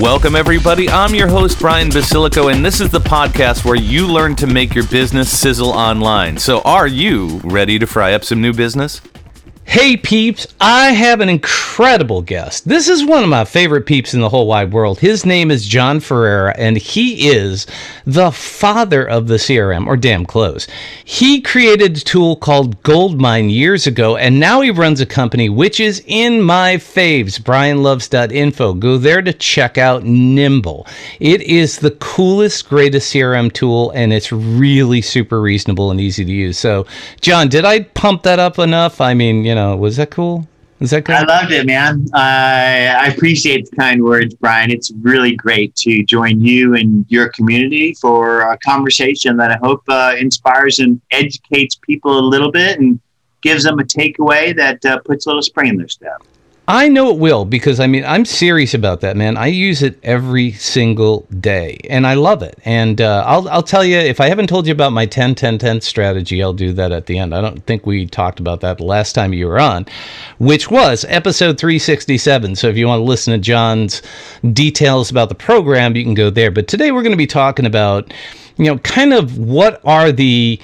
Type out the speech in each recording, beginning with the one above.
Welcome, everybody. I'm your host, Brian Basilico, and this is the podcast where you learn to make your business sizzle online. So, are you ready to fry up some new business? Hey peeps, I have an incredible guest. This is one of my favorite peeps in the whole wide world. His name is Jon Ferrara, and he is the father of the CRM, or damn close. He created a tool called Goldmine years ago, and now he runs a company which is in my faves, brianloves.info. Go there to check out Nimble. It is the coolest, greatest CRM tool, and it's really super reasonable and easy to use. So, Jon, did I pump that up enough? I mean, you know, know, was that cool? Is that good? I loved it, man. I I appreciate the kind words, Brian. It's really great to join you and your community for a conversation that I hope uh, inspires and educates people a little bit and gives them a takeaway that uh, puts a little spring in their step. I know it will because I mean I'm serious about that, man. I use it every single day, and I love it. And uh, I'll I'll tell you if I haven't told you about my 10 10 10 strategy, I'll do that at the end. I don't think we talked about that the last time you were on, which was episode 367. So if you want to listen to Jon's details about the program, you can go there. But today we're going to be talking about, you know, kind of what are the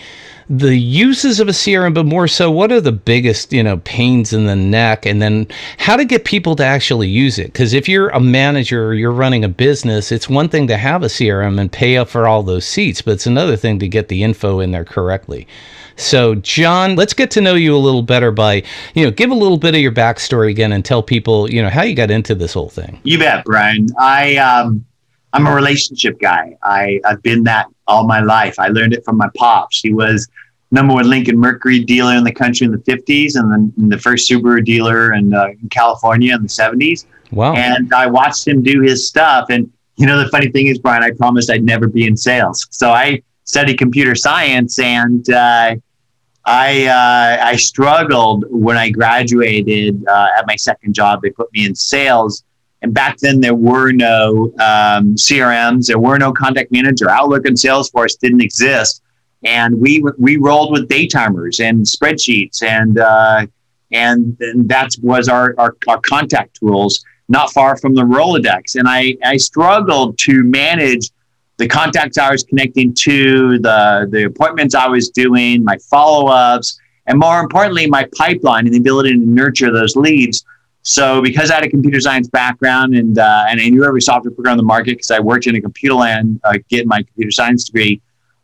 the uses of a CRM, but more so, what are the biggest, you know, pains in the neck, and then how to get people to actually use it. Because if you're a manager, you're running a business, it's one thing to have a CRM and pay up for all those seats, but it's another thing to get the info in there correctly. So, Jon, let's get to know you a little better by, you know, give a little bit of your backstory again and tell people, you know, how you got into this whole thing. You bet, Brian. I um, I'm a relationship guy. I I've been that all my life. I learned it from my pops. He was number one Lincoln Mercury dealer in the country in the 50s and then the first Subaru dealer in, uh, in California in the 70s. Wow. And I watched him do his stuff. And, you know, the funny thing is, Brian, I promised I'd never be in sales. So I studied computer science and uh, I, uh, I struggled when I graduated uh, at my second job. They put me in sales. And back then, there were no um, CRMs, there were no contact manager. Outlook and Salesforce didn't exist and we we rolled with daytimers and spreadsheets and uh, and, and that was our, our, our contact tools not far from the Rolodex and I I struggled to manage the contacts I was connecting to the the appointments I was doing my follow ups and more importantly my pipeline and the ability to nurture those leads. So because I had a computer science background and uh, and I knew every software program on the market because I worked in a computer land uh, getting my computer science degree,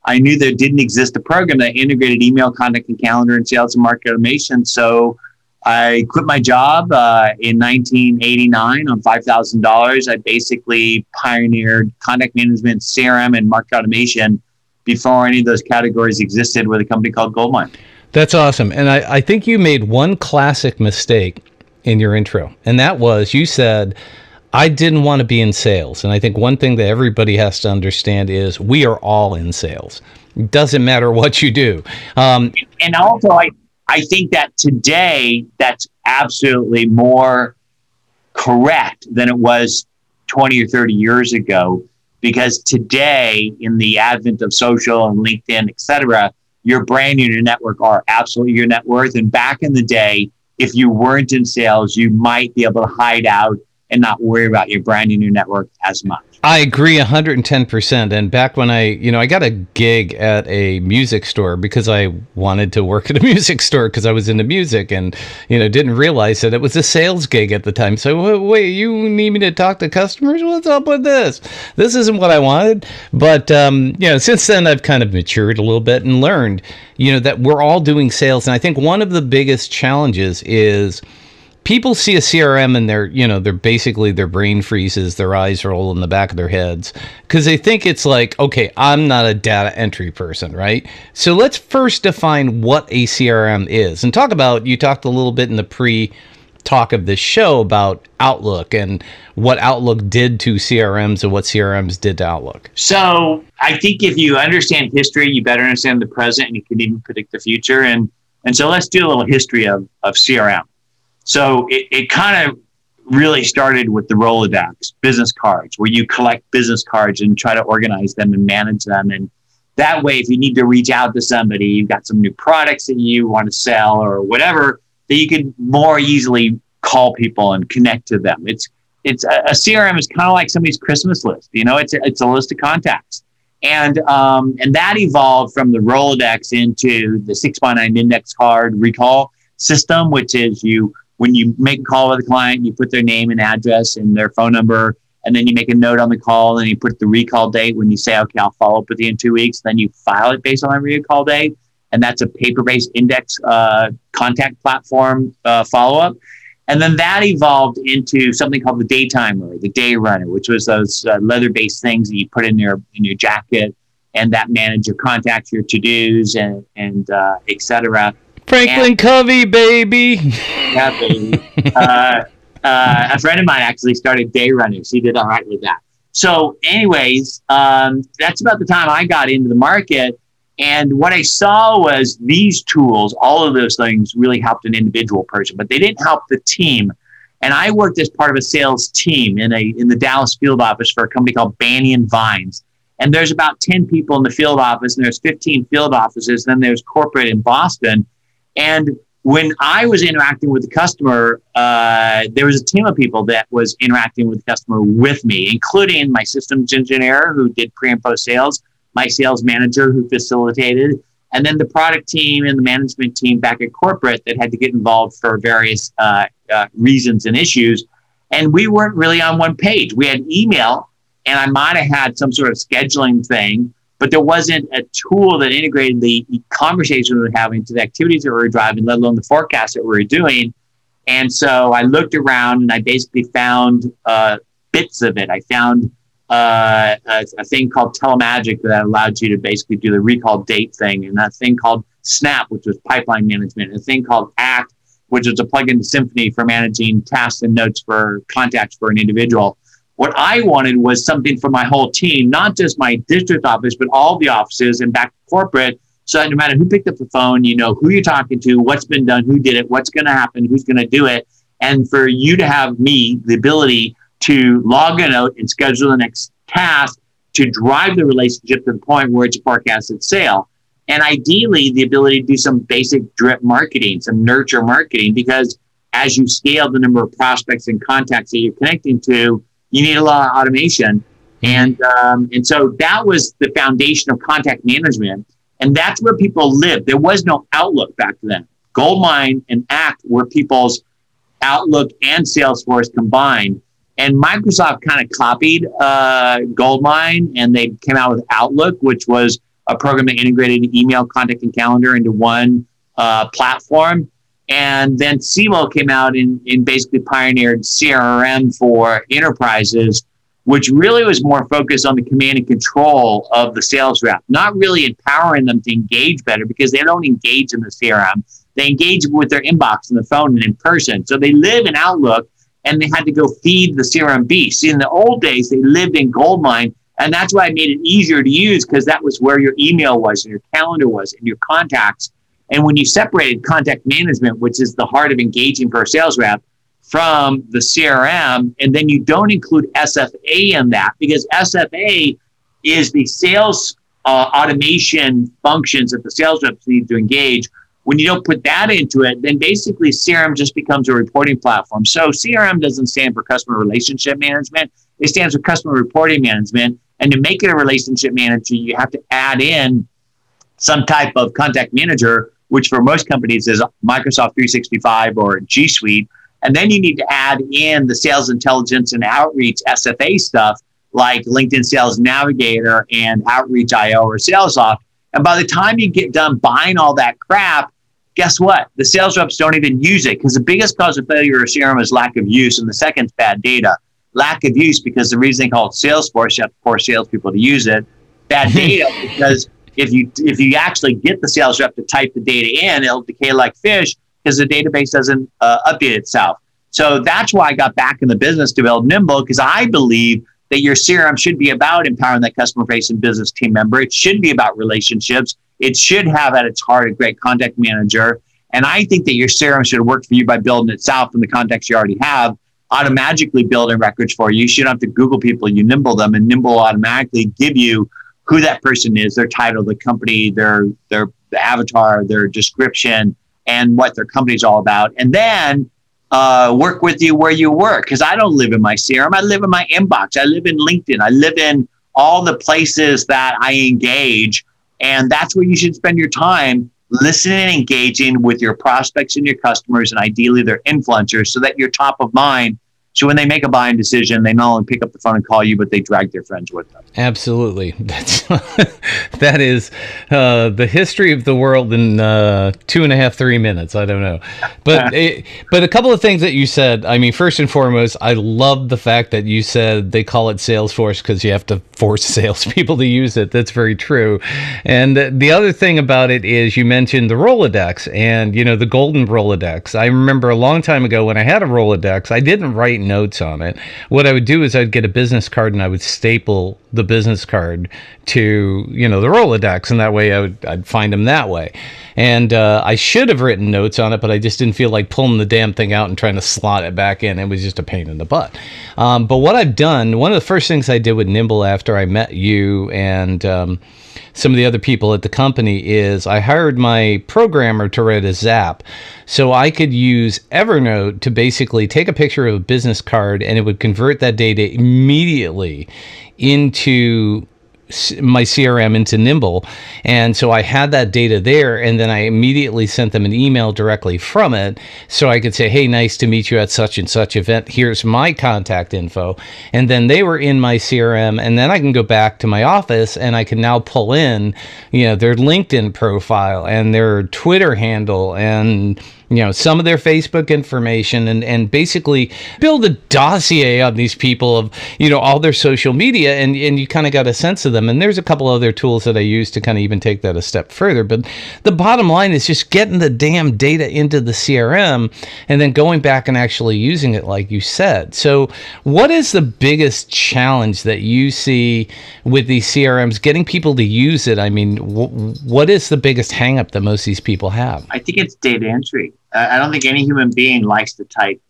I knew there didn't exist a program that integrated email, contact, and calendar and sales and market automation. So I quit my job uh, in 1989 on $5,000. I basically pioneered contact management, CRM, and market automation before any of those categories existed with a company called Goldmine. That's awesome. And I, I think you made one classic mistake in your intro, and that was you said, I didn't want to be in sales. And I think one thing that everybody has to understand is we are all in sales. It doesn't matter what you do. Um, and also, I, I think that today that's absolutely more correct than it was 20 or 30 years ago. Because today, in the advent of social and LinkedIn, et cetera, your brand and your network are absolutely your net worth. And back in the day, if you weren't in sales, you might be able to hide out and not worry about your branding your network as much. I agree 110%. And back when I, you know, I got a gig at a music store because I wanted to work at a music store because I was into music and, you know, didn't realize that it was a sales gig at the time. So, wait, you need me to talk to customers? What's up with this? This isn't what I wanted. But, um, you know, since then I've kind of matured a little bit and learned, you know, that we're all doing sales. And I think one of the biggest challenges is, people see a CRM and they're, you know, they're basically their brain freezes, their eyes roll in the back of their heads because they think it's like, okay, I'm not a data entry person, right? So let's first define what a CRM is and talk about, you talked a little bit in the pre talk of this show about Outlook and what Outlook did to CRMs and what CRMs did to Outlook. So I think if you understand history, you better understand the present and you can even predict the future. And and so let's do a little history of, of CRM. So it, it kind of really started with the Rolodex business cards, where you collect business cards and try to organize them and manage them. And that way, if you need to reach out to somebody, you've got some new products that you want to sell or whatever, that you can more easily call people and connect to them. It's it's a, a CRM is kind of like somebody's Christmas list. You know, it's a, it's a list of contacts, and um, and that evolved from the Rolodex into the six by nine index card recall system, which is you when you make a call with a client, you put their name and address and their phone number, and then you make a note on the call, and you put the recall date. When you say, "Okay, I'll follow up with you in two weeks," then you file it based on that recall date, and that's a paper-based index uh, contact platform uh, follow-up. And then that evolved into something called the Daytimer, the day runner, which was those uh, leather-based things that you put in your in your jacket, and that manage your contacts, your to-dos, and and uh, etc. Franklin and, Covey, baby. Yeah, baby. uh, uh, a friend of mine actually started day running. She did all right with that. So, anyways, um, that's about the time I got into the market. And what I saw was these tools, all of those things really helped an individual person, but they didn't help the team. And I worked as part of a sales team in a in the Dallas field office for a company called Banyan Vines. And there's about 10 people in the field office, and there's 15 field offices. Then there's corporate in Boston. And when I was interacting with the customer, uh, there was a team of people that was interacting with the customer with me, including my systems engineer who did pre and post sales, my sales manager who facilitated, and then the product team and the management team back at corporate that had to get involved for various uh, uh, reasons and issues. And we weren't really on one page. We had email, and I might have had some sort of scheduling thing but there wasn't a tool that integrated the conversation we were having to the activities that we were driving, let alone the forecast that we were doing. And so I looked around and I basically found uh, bits of it. I found uh, a, a, thing called Telemagic that allowed you to basically do the recall date thing, and that thing called Snap, which was pipeline management, and a thing called Act, which is a plugin to Symphony for managing tasks and notes for contacts for an individual. What I wanted was something for my whole team, not just my district office, but all the offices and back to corporate. So that no matter who picked up the phone, you know who you're talking to, what's been done, who did it, what's going to happen, who's going to do it. And for you to have me the ability to log a note and schedule the next task to drive the relationship to the point where it's a forecasted sale. And ideally, the ability to do some basic drip marketing, some nurture marketing, because as you scale the number of prospects and contacts that you're connecting to, you need a lot of automation. And, um, and so that was the foundation of contact management. And that's where people lived. There was no Outlook back then. Goldmine and Act were people's Outlook and Salesforce combined. And Microsoft kind of copied uh, Goldmine and they came out with Outlook, which was a program that integrated email, contact, and calendar into one uh, platform. And then Siebel came out and, and basically pioneered CRM for enterprises, which really was more focused on the command and control of the sales rep, not really empowering them to engage better because they don't engage in the CRM. They engage with their inbox and the phone and in person. So they live in Outlook and they had to go feed the CRM beast. See, in the old days, they lived in Goldmine. And that's why I made it easier to use because that was where your email was and your calendar was and your contacts and when you separated contact management, which is the heart of engaging for a sales rep, from the CRM, and then you don't include SFA in that because SFA is the sales uh, automation functions that the sales reps need to engage. When you don't put that into it, then basically CRM just becomes a reporting platform. So CRM doesn't stand for customer relationship management; it stands for customer reporting management. And to make it a relationship manager, you have to add in some type of contact manager which for most companies is Microsoft 365 or G Suite. And then you need to add in the sales intelligence and outreach SFA stuff like LinkedIn Sales Navigator and Outreach IO or SalesLoft. And by the time you get done buying all that crap, guess what? The sales reps don't even use it because the biggest cause of failure of CRM is lack of use, and the second is bad data. Lack of use because the reason they call it Salesforce, you have to force salespeople to use it. Bad data because if you if you actually get the sales rep to type the data in, it'll decay like fish because the database doesn't uh, update itself. So that's why I got back in the business to build Nimble because I believe that your CRM should be about empowering that customer facing business team member. It should be about relationships. It should have at its heart a great contact manager. And I think that your CRM should work for you by building itself in the context you already have, automatically building records for you. You shouldn't have to Google people, you nimble them, and nimble automatically give you who that person is, their title, the company, their their avatar, their description, and what their company is all about. And then uh, work with you where you work. Because I don't live in my CRM, I live in my inbox, I live in LinkedIn, I live in all the places that I engage. And that's where you should spend your time listening and engaging with your prospects and your customers, and ideally their influencers, so that you're top of mind so when they make a buying decision, they not only pick up the phone and call you, but they drag their friends with them. Absolutely, that's that is uh, the history of the world in uh, two and a half, three minutes. I don't know, but it, but a couple of things that you said. I mean, first and foremost, I love the fact that you said they call it Salesforce because you have to force salespeople to use it. That's very true. And the other thing about it is you mentioned the Rolodex and you know the golden Rolodex. I remember a long time ago when I had a Rolodex, I didn't write notes on it. What I would do is I'd get a business card and I would staple the business card to you know the Rolodex, and that way I would I'd find them that way. And uh, I should have written notes on it, but I just didn't feel like pulling the damn thing out and trying to slot it back in. It was just a pain in the butt. Um, but what I've done, one of the first things I did with Nimble after I met you and um, some of the other people at the company is I hired my programmer to write a zap. So I could use Evernote to basically take a picture of a business card and it would convert that data immediately into my CRM into Nimble. And so I had that data there, and then I immediately sent them an email directly from it. So I could say, hey, nice to meet you at such and such event. Here's my contact info. And then they were in my CRM, and then I can go back to my office and I can now pull in, you know, their LinkedIn profile and their Twitter handle and you know some of their Facebook information and and basically build a dossier on these people of you know all their social media and and you kind of got a sense of them. And there's a couple other tools that I use to kind of even take that a step further. But the bottom line is just getting the damn data into the CRM and then going back and actually using it like you said. So what is the biggest challenge that you see with these CRMs getting people to use it? I mean what is the biggest hangup that most of these people have? I think it's data entry I don't think any human being likes to type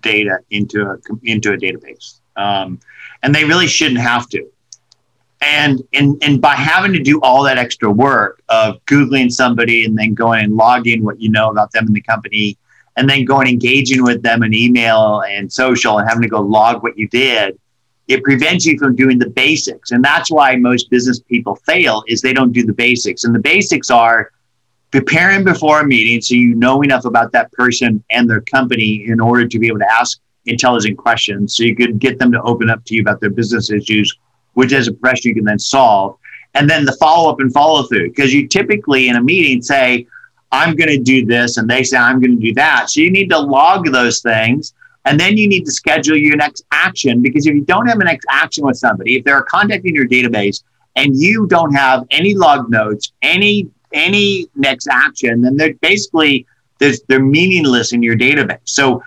data into a into a database, um, and they really shouldn't have to. And, and and by having to do all that extra work of googling somebody and then going and logging what you know about them in the company, and then going engaging with them in email and social and having to go log what you did, it prevents you from doing the basics. And that's why most business people fail is they don't do the basics. And the basics are preparing before a meeting so you know enough about that person and their company in order to be able to ask intelligent questions so you could get them to open up to you about their business issues which as a professional you can then solve. And then the follow up and follow through because you typically in a meeting say i'm going to do this and they say i'm going to do that. So you need to log those things and then you need to schedule your next action because if you don't have a next action with somebody if they're contacting in your database and you don't have any log notes any any next action, then they're basically they're meaningless in your database. So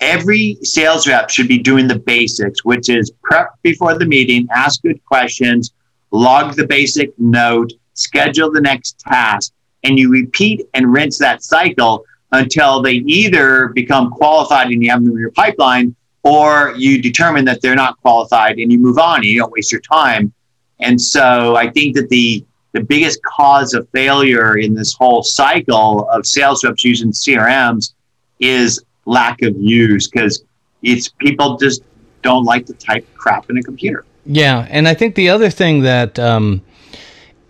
every sales rep should be doing the basics, which is prep before the meeting, ask good questions, log the basic note, schedule the next task, and you repeat and rinse that cycle until they either become qualified and you have them in your pipeline, or you determine that they're not qualified and you move on and you don't waste your time. And so I think that the the biggest cause of failure in this whole cycle of sales reps using CRMs is lack of use because it's people just don't like to type crap in a computer. Yeah, and I think the other thing that um,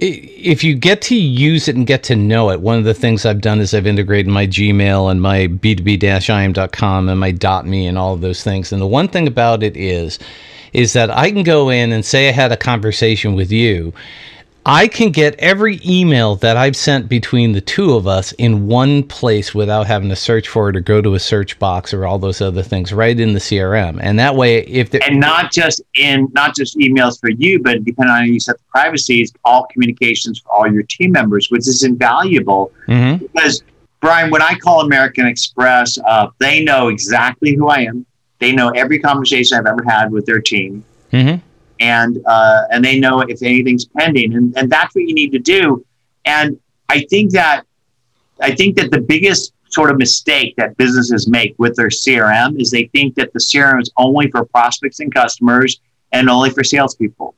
if you get to use it and get to know it, one of the things I've done is I've integrated my Gmail and my b2b-im.com and my .me and all of those things. And the one thing about it is, is that I can go in and say I had a conversation with you I can get every email that I've sent between the two of us in one place without having to search for it or go to a search box or all those other things right in the CRM. And that way, if there and not just in not just emails for you, but depending on how you set the privacy, all communications for all your team members, which is invaluable mm-hmm. because Brian, when I call American Express up, they know exactly who I am. They know every conversation I've ever had with their team. Mm-hmm. And, uh, and they know if anything's pending. And, and that's what you need to do. And I think that I think that the biggest sort of mistake that businesses make with their CRM is they think that the CRM is only for prospects and customers and only for salespeople,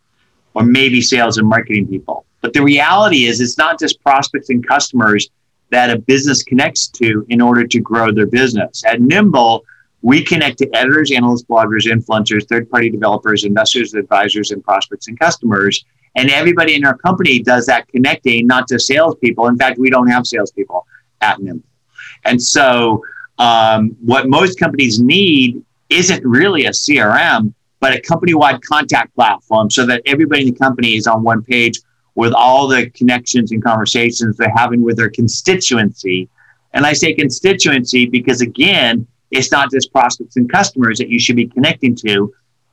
or maybe sales and marketing people. But the reality is, it's not just prospects and customers that a business connects to in order to grow their business. At Nimble, we connect to editors, analysts, bloggers, influencers, third party developers, investors, advisors, and prospects and customers. And everybody in our company does that connecting, not to salespeople. In fact, we don't have salespeople at Nimble. And so, um, what most companies need isn't really a CRM, but a company wide contact platform so that everybody in the company is on one page with all the connections and conversations they're having with their constituency. And I say constituency because, again, it's not just prospects and customers that you should be connecting to.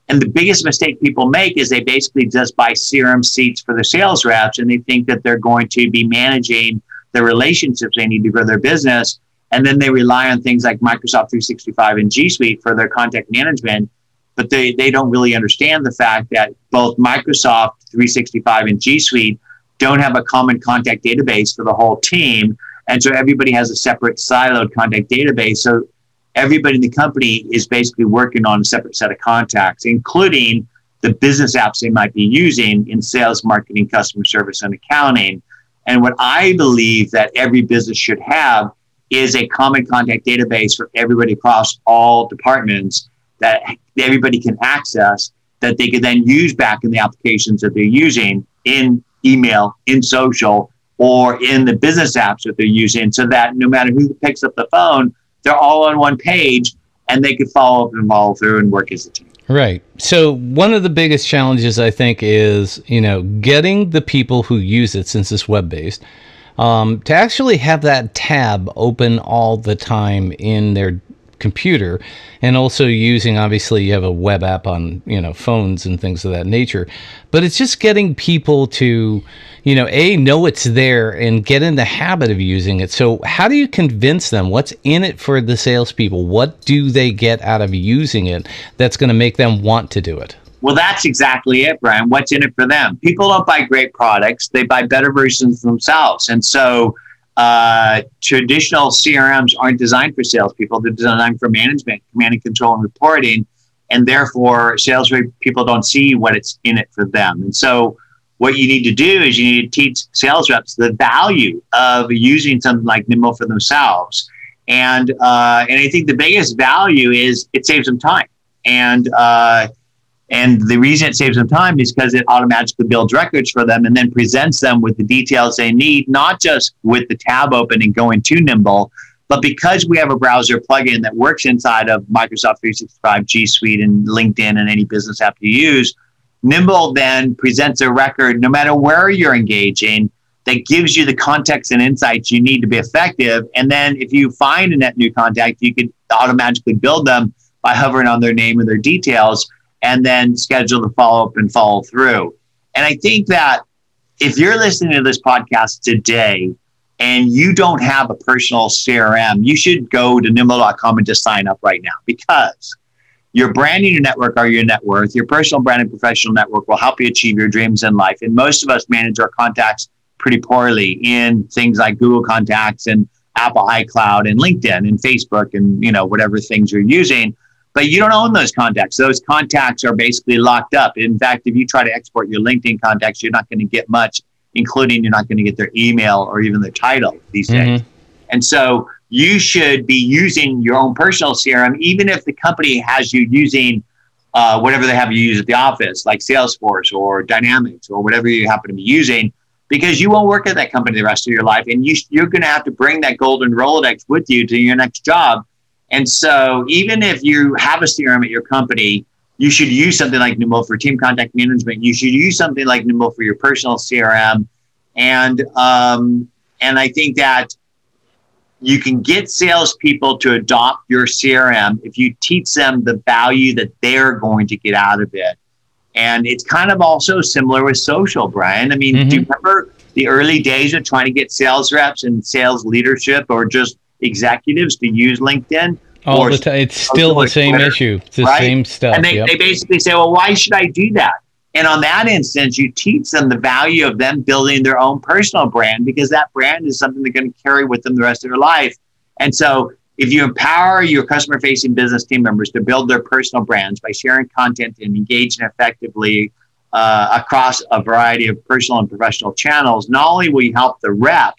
And the biggest mistake people make is they basically just buy CRM seats for their sales reps and they think that they're going to be managing the relationships they need to grow their business. And then they rely on things like Microsoft 365 and G Suite for their contact management. But they, they don't really understand the fact that both Microsoft 365 and G Suite don't have a common contact database for the whole team. And so everybody has a separate siloed contact database. So everybody in the company is basically working on a separate set of contacts, including the business apps they might be using in sales, marketing, customer service, and accounting. And what I believe that every business should have is a common contact database for everybody across all departments that everybody can access that they could then use back in the applications that they're using in email, in social, or in the business apps that they're using so that no matter who picks up the phone, they're all on one page and they could follow up and follow through and work as a team. Right. So one of the biggest challenges I think is, you know, getting the people who use it since it's web based um, to actually have that tab open all the time in their computer and also using obviously you have a web app on you know phones and things of that nature but it's just getting people to you know a know it's there and get in the habit of using it so how do you convince them what's in it for the salespeople what do they get out of using it that's going to make them want to do it well, that's exactly it, Brian. What's in it for them? People don't buy great products; they buy better versions themselves. And so, uh, traditional CRMs aren't designed for salespeople. They're designed for management, command and control, and reporting. And therefore, sales people don't see what it's in it for them. And so, what you need to do is you need to teach sales reps the value of using something like Nimble for themselves. And uh, and I think the biggest value is it saves them time. And uh, and the reason it saves them time is because it automatically builds records for them and then presents them with the details they need, not just with the tab open and going to Nimble, but because we have a browser plugin that works inside of Microsoft 365, G Suite, and LinkedIn and any business app you use, Nimble then presents a record no matter where you're engaging that gives you the context and insights you need to be effective. And then if you find a net new contact, you can automatically build them by hovering on their name and their details and then schedule the follow up and follow through. And I think that if you're listening to this podcast today and you don't have a personal CRM, you should go to nimble.com and just sign up right now because your branding your network are your net worth. Your personal brand and professional network will help you achieve your dreams in life. And most of us manage our contacts pretty poorly in things like Google Contacts and Apple iCloud and LinkedIn and Facebook and you know whatever things you're using but you don't own those contacts. Those contacts are basically locked up. In fact, if you try to export your LinkedIn contacts, you're not going to get much, including you're not going to get their email or even their title these mm-hmm. days. And so you should be using your own personal CRM, even if the company has you using uh, whatever they have you use at the office, like Salesforce or Dynamics or whatever you happen to be using, because you won't work at that company the rest of your life. And you, you're going to have to bring that golden Rolodex with you to your next job and so even if you have a CRM at your company, you should use something like Nimble for team contact management. You should use something like Nimble for your personal CRM. And um, and I think that you can get salespeople to adopt your CRM if you teach them the value that they're going to get out of it. And it's kind of also similar with social, Brian. I mean, mm-hmm. do you remember the early days of trying to get sales reps and sales leadership or just executives to use LinkedIn. All the time. It's still the same Twitter, issue. It's the right? same stuff. And they, yep. they basically say, well, why should I do that? And on that instance, you teach them the value of them building their own personal brand because that brand is something they're going to carry with them the rest of their life. And so if you empower your customer facing business team members to build their personal brands by sharing content and engaging effectively uh, across a variety of personal and professional channels, not only will you help the rep,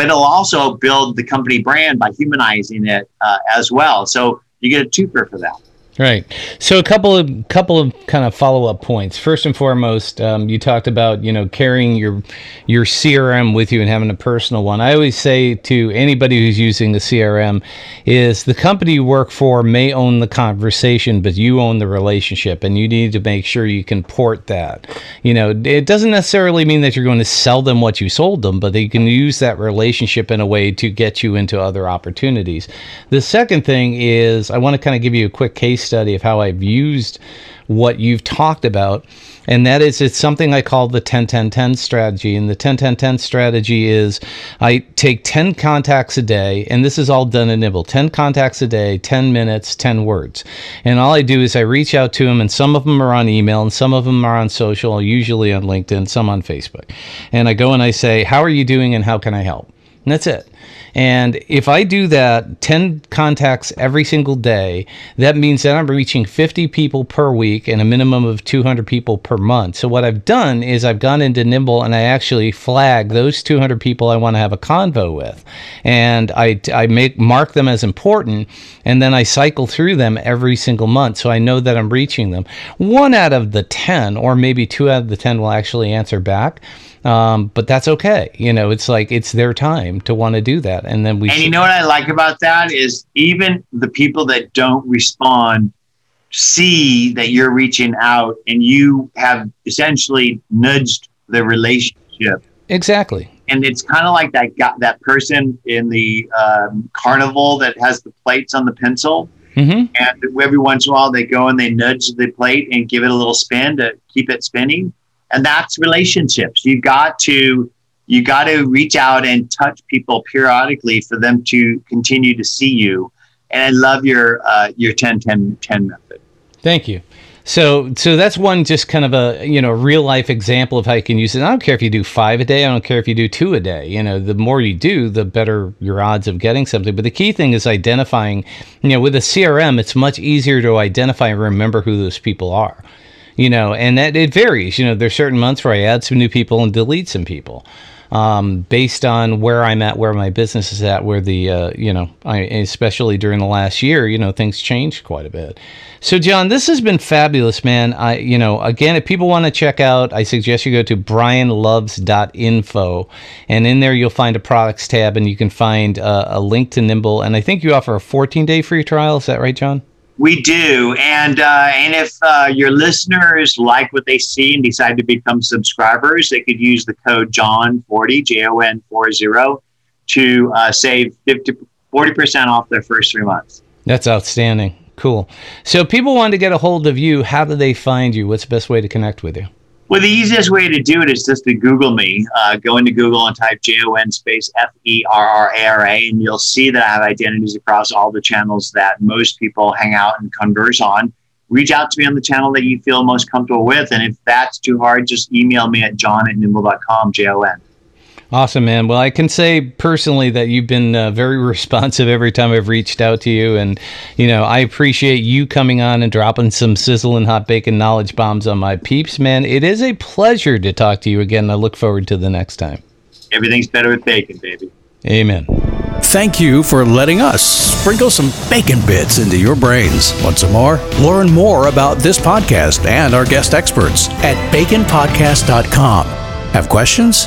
but it'll also build the company brand by humanizing it uh, as well. So you get a twofer for that. Right. So a couple of couple of kind of follow up points. First and foremost, um, you talked about you know carrying your your CRM with you and having a personal one. I always say to anybody who's using the CRM is the company you work for may own the conversation, but you own the relationship, and you need to make sure you can port that. You know, it doesn't necessarily mean that you're going to sell them what you sold them, but they can use that relationship in a way to get you into other opportunities. The second thing is I want to kind of give you a quick case study of how I've used what you've talked about. And that is, it's something I call the 10 10 10 strategy. And the 10 10 10 strategy is I take 10 contacts a day, and this is all done in Nimble 10 contacts a day, 10 minutes, 10 words. And all I do is I reach out to them, and some of them are on email, and some of them are on social, usually on LinkedIn, some on Facebook. And I go and I say, How are you doing, and how can I help? And that's it. And if I do that 10 contacts every single day, that means that I'm reaching 50 people per week and a minimum of 200 people per month. So what I've done is I've gone into Nimble and I actually flag those 200 people I want to have a convo with. And I, I make mark them as important and then I cycle through them every single month so I know that I'm reaching them. One out of the 10 or maybe two out of the 10 will actually answer back. Um, but that's okay. You know, it's like it's their time to want to do that, and then we. And you know what I like about that is even the people that don't respond see that you're reaching out, and you have essentially nudged the relationship. Exactly. And it's kind of like that got that person in the um, carnival that has the plates on the pencil. Mm-hmm. And every once in a while, they go and they nudge the plate and give it a little spin to keep it spinning and that's relationships you got to you got to reach out and touch people periodically for them to continue to see you and i love your uh, your 10 10 10 method thank you so so that's one just kind of a you know real life example of how you can use it. I don't care if you do five a day. I don't care if you do two a day. You know, the more you do, the better your odds of getting something. But the key thing is identifying. You know, with a CRM, it's much easier to identify and remember who those people are you know, and that it varies. You know, there's certain months where I add some new people and delete some people. Um, based on where I'm at, where my business is at, where the uh, you know, I, especially during the last year, you know, things changed quite a bit. So, Jon, this has been fabulous, man. I, you know, again, if people want to check out, I suggest you go to brianloves.info, and in there you'll find a products tab, and you can find uh, a link to Nimble, and I think you offer a 14 day free trial. Is that right, Jon? We do, and uh, and if uh, your listeners like what they see and decide to become subscribers, they could use the code Jon forty J O N four zero to uh, save 40 percent off their first three months. That's outstanding. Cool. So, people want to get a hold of you. How do they find you? What's the best way to connect with you? Well, the easiest way to do it is just to Google me. Uh, go into Google and type J O N space F E R R A R A, and you'll see that I have identities across all the channels that most people hang out and converse on. Reach out to me on the channel that you feel most comfortable with. And if that's too hard, just email me at jon at nimble.com, J O N. Awesome, man. Well, I can say personally that you've been uh, very responsive every time I've reached out to you. And, you know, I appreciate you coming on and dropping some sizzling hot bacon knowledge bombs on my peeps, man. It is a pleasure to talk to you again. I look forward to the next time. Everything's better with bacon, baby. Amen. Thank you for letting us sprinkle some bacon bits into your brains. Want some more? Learn more about this podcast and our guest experts at baconpodcast.com. Have questions?